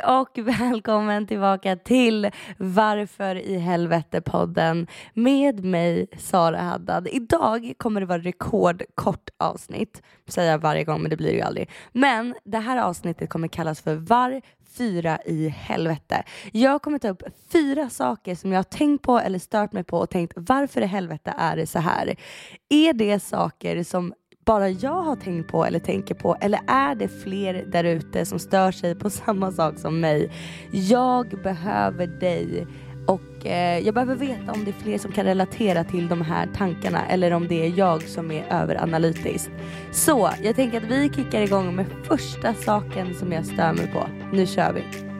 Och välkommen tillbaka till Varför i helvete podden med mig Sara Haddad. Idag kommer det vara rekordkort avsnitt, säger jag varje gång men det blir det ju aldrig. Men det här avsnittet kommer kallas för Var fyra i helvete. Jag kommer ta upp fyra saker som jag har tänkt på eller stört mig på och tänkt varför i helvete är det så här? Är det saker som bara jag har tänkt på eller tänker på eller är det fler där ute som stör sig på samma sak som mig? Jag behöver dig och eh, jag behöver veta om det är fler som kan relatera till de här tankarna eller om det är jag som är överanalytisk. Så jag tänker att vi kickar igång med första saken som jag stör mig på. Nu kör vi!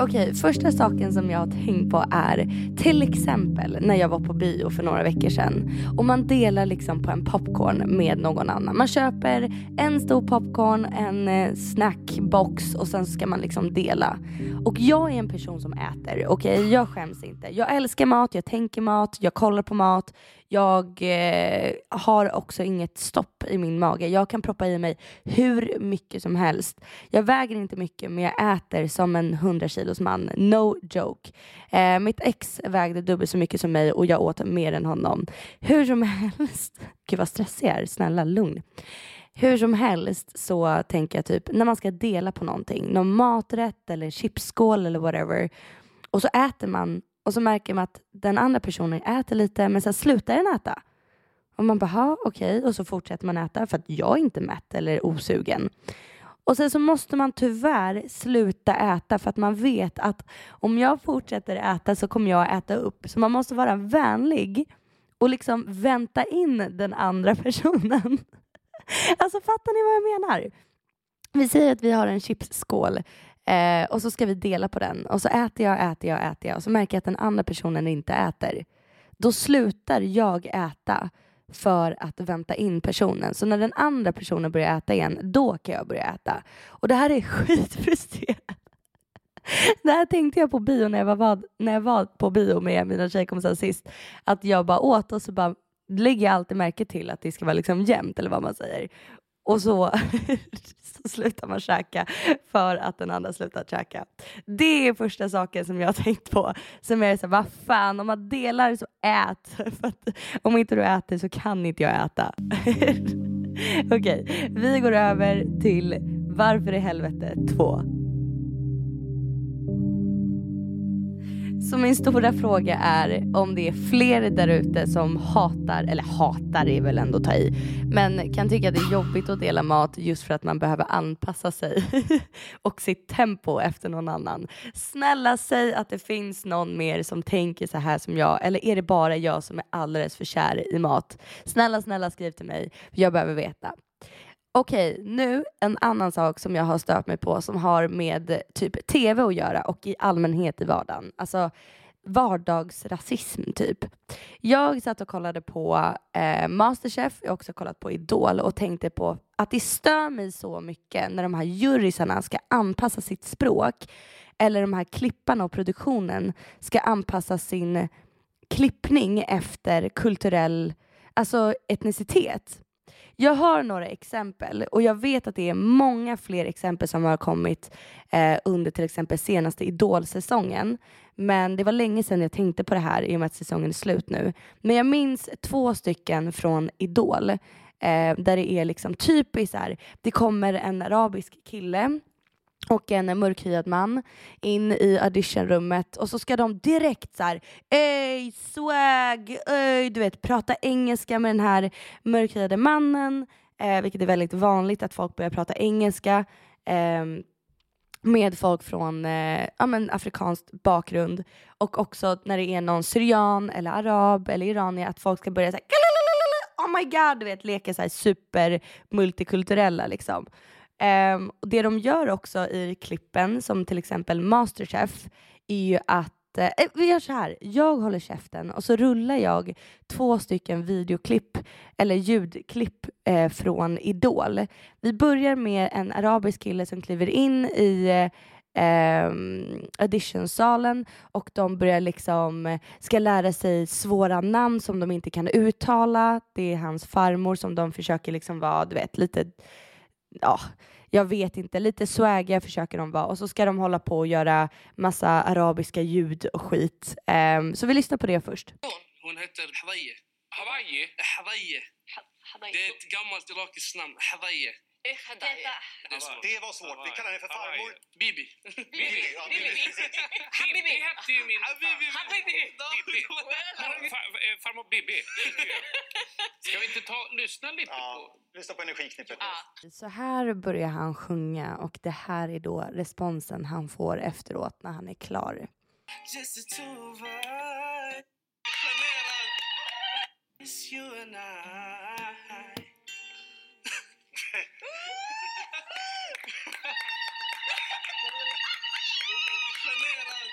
Okej, okay, första saken som jag har tänkt på är till exempel när jag var på bio för några veckor sedan och man delar liksom på en popcorn med någon annan. Man köper en stor popcorn, en eh, snackbox och sen ska man liksom dela. Och jag är en person som äter, okej? Okay? Jag skäms inte. Jag älskar mat, jag tänker mat, jag kollar på mat, jag eh, har också inget stopp i min mage. Jag kan proppa i mig hur mycket som helst. Jag väger inte mycket men jag äter som en 100 kilos man. No joke. Eh, mitt ex vägde dubbelt så mycket som mig och jag åt mer än honom. Hur som helst. Gud vad stressig jag är. Snälla lugn. Hur som helst så tänker jag typ när man ska dela på någonting, någon maträtt eller chipsskål eller whatever och så äter man och så märker man att den andra personen äter lite men sen slutar den äta. Och man bara, okej, okay. och så fortsätter man äta för att jag är inte mätt eller osugen. Och sen så måste man tyvärr sluta äta för att man vet att om jag fortsätter äta så kommer jag äta upp. Så man måste vara vänlig och liksom vänta in den andra personen. Alltså fattar ni vad jag menar? Vi säger att vi har en chipsskål Eh, och så ska vi dela på den och så äter jag, äter jag, äter jag och så märker jag att den andra personen inte äter. Då slutar jag äta för att vänta in personen. Så när den andra personen börjar äta igen, då kan jag börja äta. Och det här är skitfrustrerande. Det här tänkte jag på bio när jag var, när jag var på bio med mina tjejkompisar sist. Att jag bara åt och så bara lägger jag alltid märke till att det ska vara liksom jämnt eller vad man säger. Och så, så slutar man käka för att den andra slutar käka. Det är första saken som jag har tänkt på. Som är så här, vad fan, om man delar så ät. För att om inte du äter så kan inte jag äta. Okej, okay, vi går över till varför i helvete 2. Så min stora fråga är om det är fler där ute som hatar, eller hatar är väl ändå att ta i, men kan tycka att det är jobbigt att dela mat just för att man behöver anpassa sig och sitt tempo efter någon annan. Snälla säg att det finns någon mer som tänker så här som jag, eller är det bara jag som är alldeles för kär i mat? Snälla, snälla skriv till mig, jag behöver veta. Okej, nu en annan sak som jag har stört mig på som har med typ tv att göra och i allmänhet i vardagen. Alltså vardagsrasism typ. Jag satt och kollade på eh, Masterchef, jag har också kollat på Idol och tänkte på att det stör mig så mycket när de här jurysarna ska anpassa sitt språk eller de här klipparna och produktionen ska anpassa sin klippning efter kulturell, alltså etnicitet. Jag har några exempel och jag vet att det är många fler exempel som har kommit eh, under till exempel senaste Idolsäsongen. Men det var länge sedan jag tänkte på det här i och med att säsongen är slut nu. Men jag minns två stycken från Idol eh, där det är liksom typiskt så här, det kommer en arabisk kille och en mörkhyad man in i auditionrummet och så ska de direkt så här, ey swag, ey, du vet prata engelska med den här mörkhyade mannen, eh, vilket är väldigt vanligt att folk börjar prata engelska eh, med folk från eh, ja, men afrikansk bakgrund och också när det är någon syrian eller arab eller iranier att folk ska börja säga oh my god, du vet leka så här super multikulturella liksom. Um, och det de gör också i klippen, som till exempel Masterchef, är ju att eh, eh, vi gör så här, jag håller käften och så rullar jag två stycken videoklipp eller ljudklipp eh, från Idol. Vi börjar med en arabisk kille som kliver in i eh, ehm, auditionsalen och de börjar liksom, eh, ska lära sig svåra namn som de inte kan uttala. Det är hans farmor som de försöker liksom vara, du vet, lite ja, jag vet inte, lite swagiga försöker de vara och så ska de hålla på och göra massa arabiska ljud och skit. Um, så vi lyssnar på det först. Hon heter Hadaye. Hawaii? Hadaye. Det är ett gammalt irakiskt namn. Hadaye. Det var svårt. Vi kallar henne för farmor. Bibi. Bibi. Ja, Bibi. Habibi. Det hette ju min... Habibi. Habibi. Bibi. Far- eh, Farmor Bibi. Ska vi inte ta lyssna lite Ja, på... lyssna på energiknippet. Så här börjar han sjunga och det här är då responsen han får efteråt när han är klar. Just the two of us. Generad. It's you and I. Generad.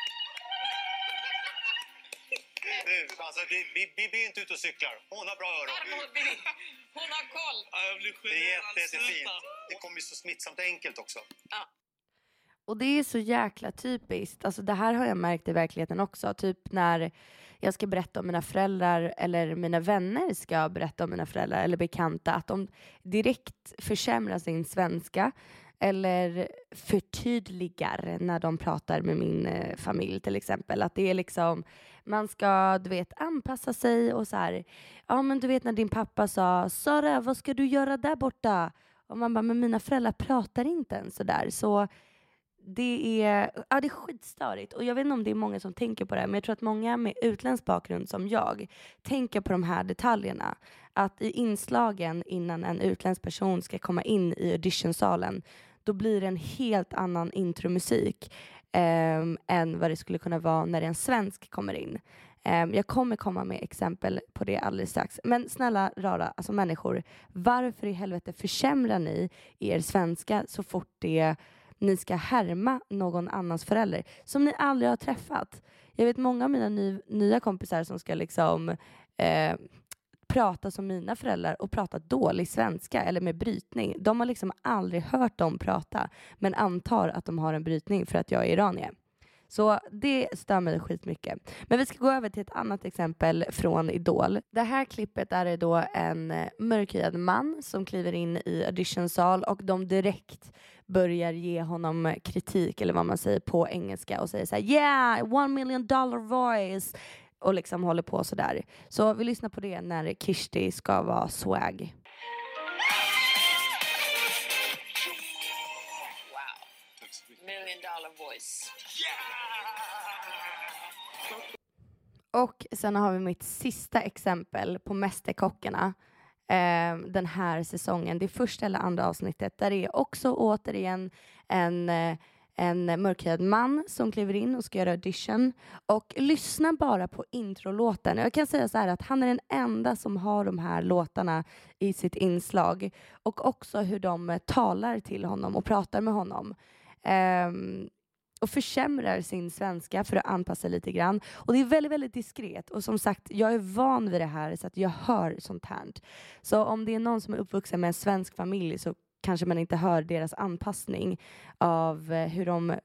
Nu, alltså, det, Bi- Bibi är inte ute och cyklar. Hon har bra öron. Hon har koll. Ja, Jag blir Det är generad. jätte, jättefint. Sluta. Det kommer ju så smittsamt enkelt också. Och det är så jäkla typiskt. Alltså det här har jag märkt i verkligheten också. Typ när jag ska berätta om mina föräldrar eller mina vänner ska berätta om mina föräldrar eller bekanta. Att de direkt försämrar sin svenska eller förtydligar när de pratar med min eh, familj till exempel. Att det är liksom, man ska du vet anpassa sig och så här, ja men du vet när din pappa sa Sara vad ska du göra där borta? Och man bara, men mina föräldrar pratar inte ens sådär. Så det är, ja, det är skitstörigt. Och jag vet inte om det är många som tänker på det här, men jag tror att många med utländsk bakgrund som jag tänker på de här detaljerna. Att i inslagen innan en utländsk person ska komma in i auditionsalen, då blir det en helt annan intromusik eh, än vad det skulle kunna vara när en svensk kommer in. Ehm, jag kommer komma med exempel på det alldeles strax. Men snälla rara, alltså människor, varför i helvete försämrar ni er svenska så fort det ni ska härma någon annans förälder som ni aldrig har träffat. Jag vet många av mina ny, nya kompisar som ska liksom eh, prata som mina föräldrar och prata dålig svenska eller med brytning. De har liksom aldrig hört dem prata men antar att de har en brytning för att jag är iranier. Så det stör mig skitmycket. Men vi ska gå över till ett annat exempel från Idol. Det här klippet är det då en eh, mörkhyad man som kliver in i auditionsal och de direkt börjar ge honom kritik eller vad man säger på engelska och säger så här yeah, one million dollar voice och liksom håller på sådär. Så vi lyssnar på det när Kishti ska vara swag. Och sen har vi mitt sista exempel på Mästerkockarna eh, den här säsongen. Det är första eller andra avsnittet där det är också återigen en, eh, en mörkhyad man som kliver in och ska göra audition. Och lyssna bara på introlåten. Jag kan säga så här att han är den enda som har de här låtarna i sitt inslag. Och också hur de eh, talar till honom och pratar med honom. Um, och försämrar sin svenska för att anpassa lite grann. Och det är väldigt, väldigt diskret. Och som sagt, jag är van vid det här så att jag hör sånt här. Så om det är någon som är uppvuxen med en svensk familj så kanske man inte hör deras anpassning av eh, hur de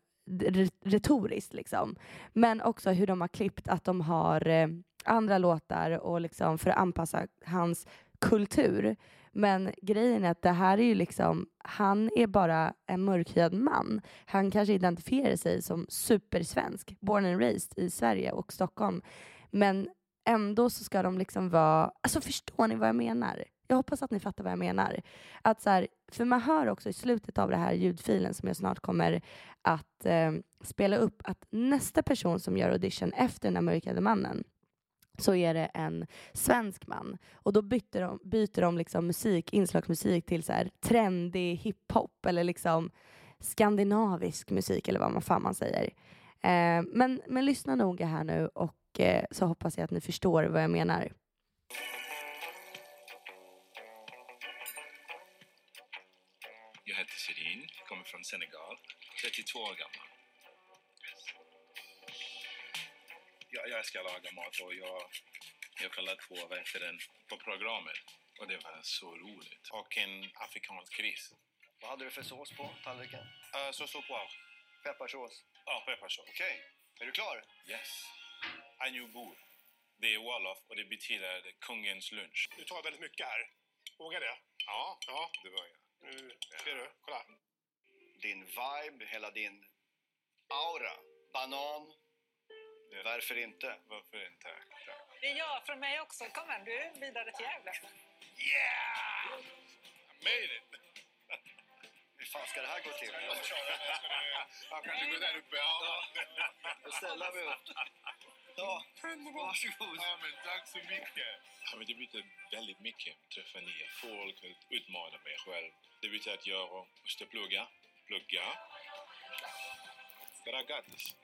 retoriskt liksom. Men också hur de har klippt att de har eh, andra låtar och liksom för att anpassa hans kultur. Men grejen är att det här är ju liksom, han är bara en mörkhyad man. Han kanske identifierar sig som supersvensk, born and raised i Sverige och Stockholm. Men ändå så ska de liksom vara, alltså förstår ni vad jag menar? Jag hoppas att ni fattar vad jag menar. Att så här, för man hör också i slutet av den här ljudfilen som jag snart kommer att eh, spela upp att nästa person som gör audition efter den här mörkade mannen så är det en svensk man. Och då byter de, byter de liksom musik, inslagsmusik till så här trendig hiphop eller liksom skandinavisk musik eller vad man fan man säger. Eh, men, men lyssna noga här nu och eh, så hoppas jag att ni förstår vad jag menar. Jag heter Shirin, kommer från Senegal, 32 år gammal. Jag, älskar att laga mat och jag, jag kollade på, vad heter den, på programmet och det var så roligt. Och en afrikansk gris. Vad hade du för sås på tallriken? Uh, så så poivre. Pepparsås. Ja, pepparsås. Okej, är du klar? Yes. Anju bor. Det är Wolof och det betyder kungens lunch. Du tar väldigt mycket här. Våga det? Ja, ja, det var jag. Nu ser du. Kolla. Din vibe, hela din aura. Banan. Ja. Varför inte? Varför inte? Tack. Det är jag från mig också. Kom igen, du vidare till Gävle. Yeah! I made it! Hur fan ska det här gå till? Han kanske går där uppe. Ja. Jag ställer mig upp. Ja, varsågod. Ja, men tack så mycket. Ja, men det betyder väldigt mycket. Träffa nya folk, utmana mig själv. Det betyder att jag måste plugga, plugga. But I got this.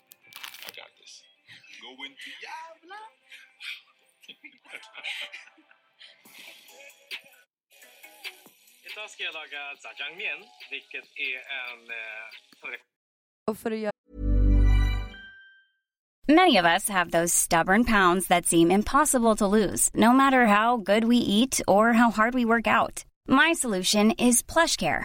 I got this. Going to jävla! Idag ska jag laga jajangmyeon, vilket är en... Eh, Och för att göra Many of us have those stubborn pounds that seem impossible to lose, no matter how good we eat or how hard we work out. My solution is PlushCare.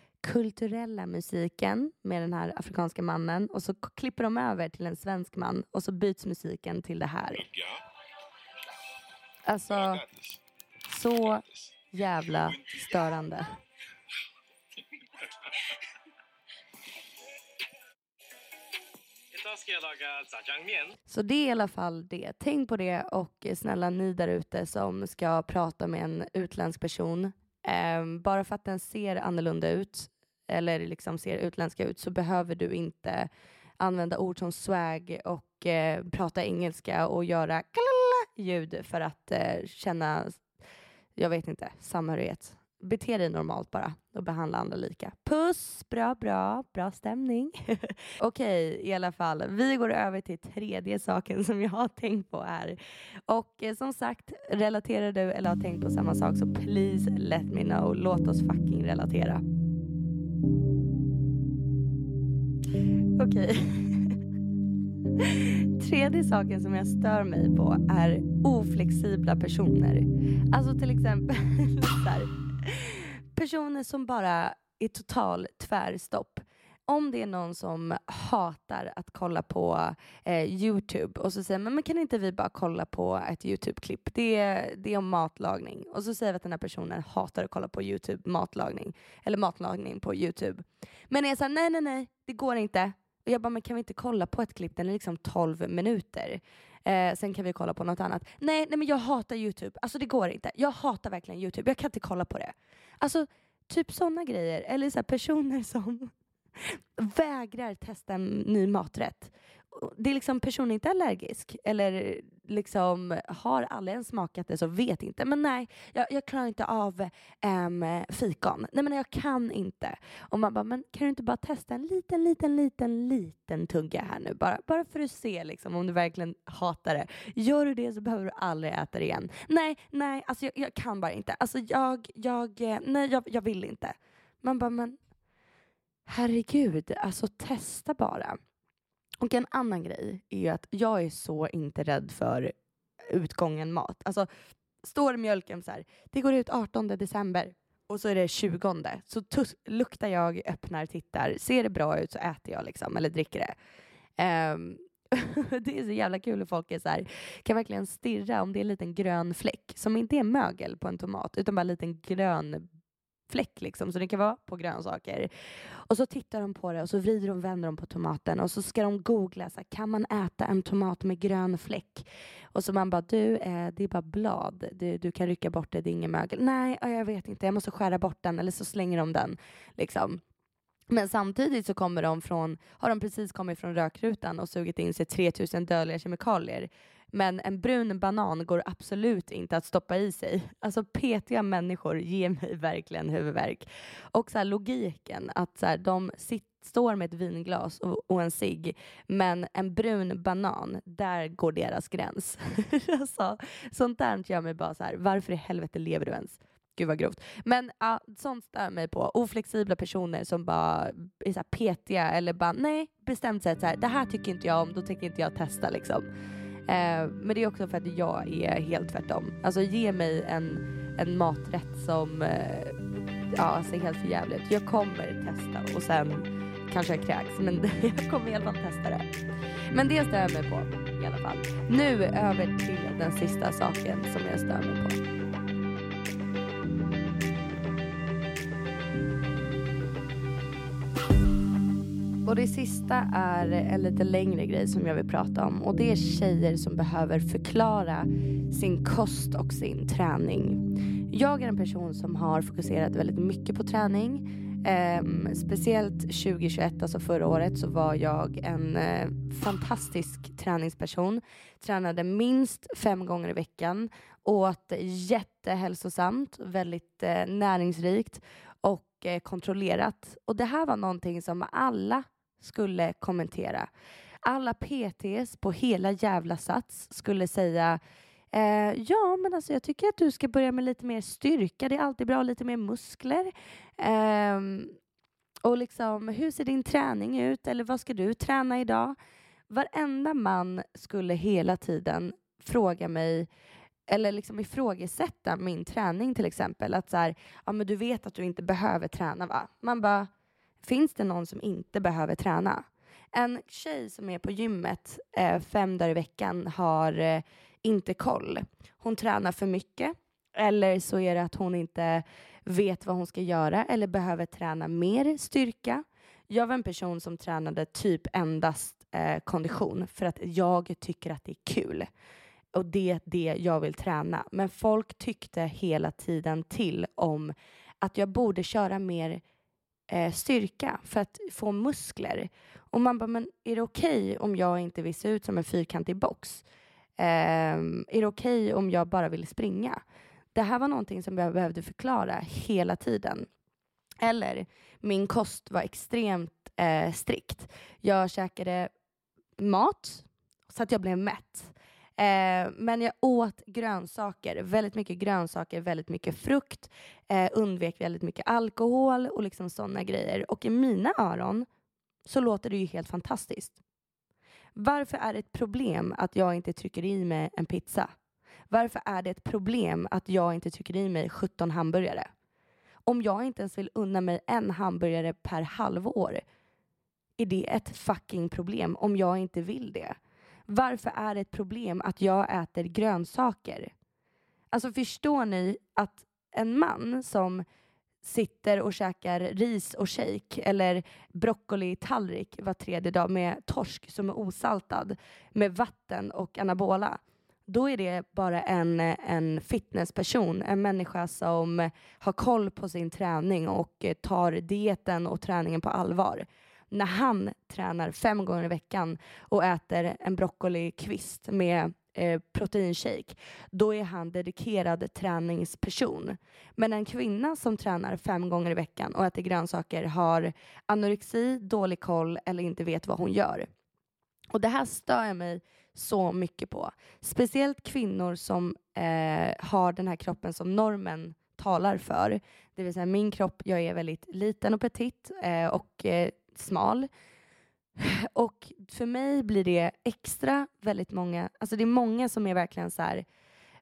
kulturella musiken med den här afrikanska mannen och så klipper de över till en svensk man och så byts musiken till det här. Alltså, så jävla störande. Så det är i alla fall det. Tänk på det och snälla ni där ute som ska prata med en utländsk person. Um, bara för att den ser annorlunda ut eller liksom ser utländska ut så behöver du inte använda ord som swag och uh, prata engelska och göra ljud för att uh, känna, jag vet inte, samhörighet. Bete dig normalt bara och behandla andra lika. Puss! Bra, bra, bra stämning. Okej, i alla fall. Vi går över till tredje saken som jag har tänkt på här. Och eh, som sagt, relaterar du eller har tänkt på samma sak så please let me know. Låt oss fucking relatera. Okej. Tredje saken som jag stör mig på är oflexibla personer. Alltså till exempel så här, personer som bara är total tvärstopp. Om det är någon som hatar att kolla på eh, Youtube och så säger man, men kan inte vi bara kolla på ett Youtube-klipp? Det, är- det är om matlagning. Och så säger vi att den här personen hatar att kolla på Youtube matlagning, eller matlagning på Youtube. Men jag säger nej, nej, nej, det går inte. Och jag bara, men kan vi inte kolla på ett klipp? Den är liksom 12 minuter. Eh, sen kan vi kolla på något annat. Nej, nej men jag hatar Youtube. Alltså det går inte. Jag hatar verkligen Youtube. Jag kan inte kolla på det. Alltså typ sådana grejer. Eller så här, personer som vägrar testa en ny maträtt. Det är liksom personen inte är allergisk eller liksom har aldrig ens smakat det så vet inte. Men nej, jag, jag klarar inte av äm, fikon. Nej men jag kan inte. Och man bara, men kan du inte bara testa en liten, liten, liten, liten tugga här nu? Bara, bara för att se liksom, om du verkligen hatar det. Gör du det så behöver du aldrig äta det igen. Nej, nej, alltså jag, jag kan bara inte. Alltså jag, jag, nej jag, jag vill inte. Man bara, men herregud, alltså testa bara. Och en annan grej är ju att jag är så inte rädd för utgången mat. Alltså, står mjölken så här, det går ut 18 december och så är det 20. Så luktar jag, öppnar, tittar, ser det bra ut så äter jag liksom, eller dricker det. Um, det är så jävla kul hur folk är så här, kan verkligen stirra om det är en liten grön fläck som inte är mögel på en tomat utan bara en liten grön fläck liksom, så det kan vara på grönsaker. Och så tittar de på det och så vrider de och vänder de på tomaten och så ska de googla, så här, kan man äta en tomat med grön fläck? Och så man bara, du, eh, det är bara blad, du, du kan rycka bort det, det är ingen mögel. Nej, jag vet inte, jag måste skära bort den eller så slänger de den. Liksom. Men samtidigt så kommer de från, har de precis kommit från rökrutan och sugit in sig 3000 dödliga kemikalier. Men en brun banan går absolut inte att stoppa i sig. Alltså petiga människor ger mig verkligen huvudvärk. Och så här, logiken att så här, de sitter står med ett vinglas och, och en cigg men en brun banan, där går deras gräns. alltså, sånt där gör mig bara så här, varför i helvete lever du ens? Gud vad grovt. Men ja, sånt stör mig på. Oflexibla personer som bara är så här petiga eller bara nej, bestämt sig att så här, det här tycker inte jag om, då tänker inte jag testa liksom. Eh, men det är också för att jag är helt tvärtom. Alltså ge mig en, en maträtt som eh, ja, ser helt förjävlig ut. Jag kommer testa och sen kanske jag kräks men jag kommer i alla fall testa det. Men det stör jag mig på i alla fall. Nu över till den sista saken som jag stör mig på. Och det sista är en lite längre grej som jag vill prata om och det är tjejer som behöver förklara sin kost och sin träning. Jag är en person som har fokuserat väldigt mycket på träning. Ehm, speciellt 2021, alltså förra året, så var jag en eh, fantastisk träningsperson. Tränade minst fem gånger i veckan, åt jättehälsosamt, väldigt eh, näringsrikt och eh, kontrollerat. Och det här var någonting som alla skulle kommentera. Alla PTs på hela jävla Sats skulle säga eh, ja, men alltså jag tycker att du ska börja med lite mer styrka. Det är alltid bra, lite mer muskler. Eh, och liksom, hur ser din träning ut? Eller vad ska du träna idag? Varenda man skulle hela tiden fråga mig eller liksom ifrågasätta min träning till exempel. Att så här, ja men du vet att du inte behöver träna va? Man bara, finns det någon som inte behöver träna? En tjej som är på gymmet eh, fem dagar i veckan har eh, inte koll. Hon tränar för mycket eller så är det att hon inte vet vad hon ska göra eller behöver träna mer styrka. Jag var en person som tränade typ endast eh, kondition för att jag tycker att det är kul och det är det jag vill träna. Men folk tyckte hela tiden till om att jag borde köra mer eh, styrka för att få muskler. Och man bara, men är det okej okay om jag inte vill se ut som en fyrkantig box? Eh, är det okej okay om jag bara vill springa? Det här var någonting som jag behövde förklara hela tiden. Eller, min kost var extremt eh, strikt. Jag käkade mat så att jag blev mätt. Eh, men jag åt grönsaker, väldigt mycket grönsaker, väldigt mycket frukt, eh, undvek väldigt mycket alkohol och liksom sådana grejer. Och i mina öron så låter det ju helt fantastiskt. Varför är det ett problem att jag inte trycker i mig en pizza? Varför är det ett problem att jag inte trycker i mig 17 hamburgare? Om jag inte ens vill unna mig en hamburgare per halvår, är det ett fucking problem om jag inte vill det? Varför är det ett problem att jag äter grönsaker? Alltså förstår ni att en man som sitter och käkar ris och shake eller broccoli-tallrik var tredje dag med torsk som är osaltad med vatten och anabola då är det bara en, en fitnessperson, en människa som har koll på sin träning och tar dieten och träningen på allvar. När han tränar fem gånger i veckan och äter en broccolikvist med eh, proteinshake, då är han dedikerad träningsperson. Men en kvinna som tränar fem gånger i veckan och äter grönsaker har anorexi, dålig koll eller inte vet vad hon gör. Och det här stör jag mig så mycket på. Speciellt kvinnor som eh, har den här kroppen som normen talar för. Det vill säga min kropp, jag är väldigt liten och petit eh, och eh, smal. Och för mig blir det extra väldigt många, alltså det är många som är verkligen så här,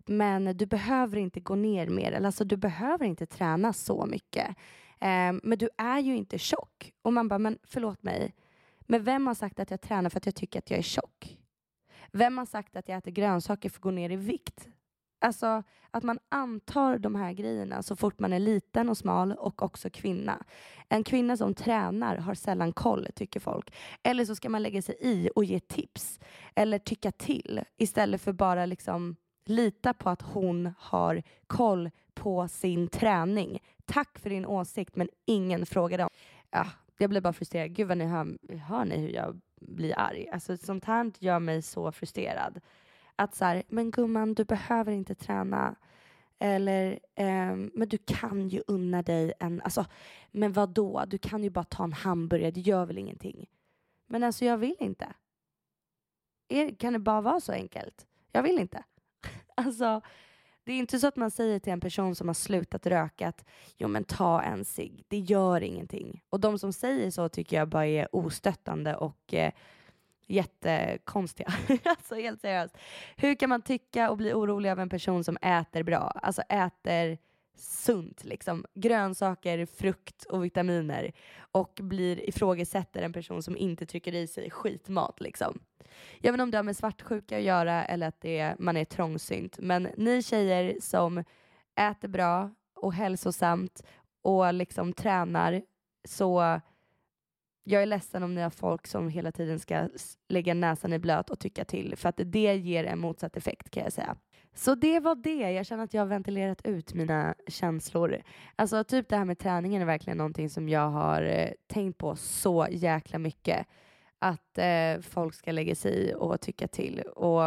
men du behöver inte gå ner mer, eller alltså du behöver inte träna så mycket. Eh, men du är ju inte tjock. Och man bara, men förlåt mig, men vem har sagt att jag tränar för att jag tycker att jag är tjock? Vem har sagt att jag äter grönsaker för att gå ner i vikt? Alltså att man antar de här grejerna så fort man är liten och smal och också kvinna. En kvinna som tränar har sällan koll, tycker folk. Eller så ska man lägga sig i och ge tips eller tycka till istället för bara liksom lita på att hon har koll på sin träning. Tack för din åsikt, men ingen frågade om. Ja, jag blir bara frustrerad. Gud vad ni hör, hör ni hur jag blir arg? Alltså sånt här gör mig så frustrerad. Att så här, men gumman du behöver inte träna. Eller, eh, men du kan ju unna dig en, alltså, men vad då? Du kan ju bara ta en hamburgare, det gör väl ingenting. Men alltså jag vill inte. Er, kan det bara vara så enkelt? Jag vill inte. alltså, det är inte så att man säger till en person som har slutat röka att jo men ta en cigg, det gör ingenting. Och de som säger så tycker jag bara är ostöttande och eh, jättekonstiga. alltså helt seriöst. Hur kan man tycka och bli orolig av en person som äter bra? Alltså äter sunt, liksom. grönsaker, frukt och vitaminer och blir ifrågasätter en person som inte trycker i sig skitmat. Liksom. Jag vet inte om det har med svartsjuka att göra eller att det är, man är trångsynt, men ni tjejer som äter bra och hälsosamt och liksom tränar så jag är ledsen om ni har folk som hela tiden ska lägga näsan i blöt och tycka till för att det ger en motsatt effekt kan jag säga. Så det var det. Jag känner att jag har ventilerat ut mina känslor. Alltså typ det här med träningen är verkligen någonting som jag har eh, tänkt på så jäkla mycket. Att eh, folk ska lägga sig i och tycka till. Och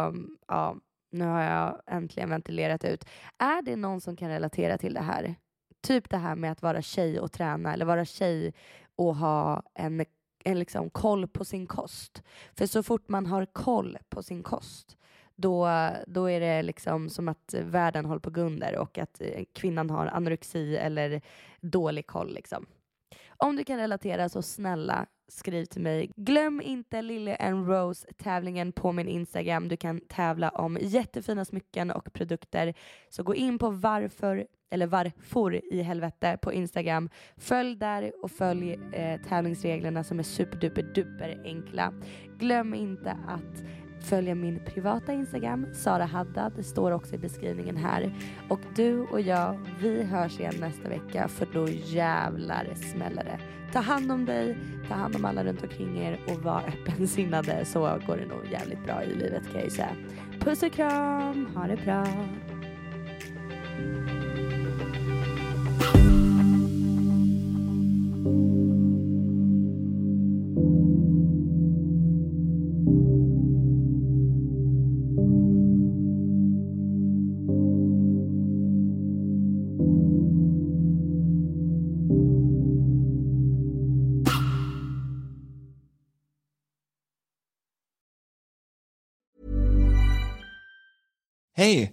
ja, nu har jag äntligen ventilerat ut. Är det någon som kan relatera till det här? Typ det här med att vara tjej och träna eller vara tjej och ha en, en liksom koll på sin kost. För så fort man har koll på sin kost då, då är det liksom som att världen håller på att gå under och att eh, kvinnan har anorexi eller dålig koll. Liksom. Om du kan relatera så snälla skriv till mig. Glöm inte Lille and Rose-tävlingen på min Instagram. Du kan tävla om jättefina smycken och produkter. Så gå in på varför, eller varför i helvete på Instagram. Följ där och följ eh, tävlingsreglerna som är superduper duper enkla. Glöm inte att följa min privata Instagram, Sara Haddad. Det står också i beskrivningen här. Och du och jag, vi hörs igen nästa vecka för då jävlar smäller det. Ta hand om dig, ta hand om alla runt omkring er och var öppensinnade så går det nog jävligt bra i livet kan jag ju säga. Puss och kram, ha det bra. Hey,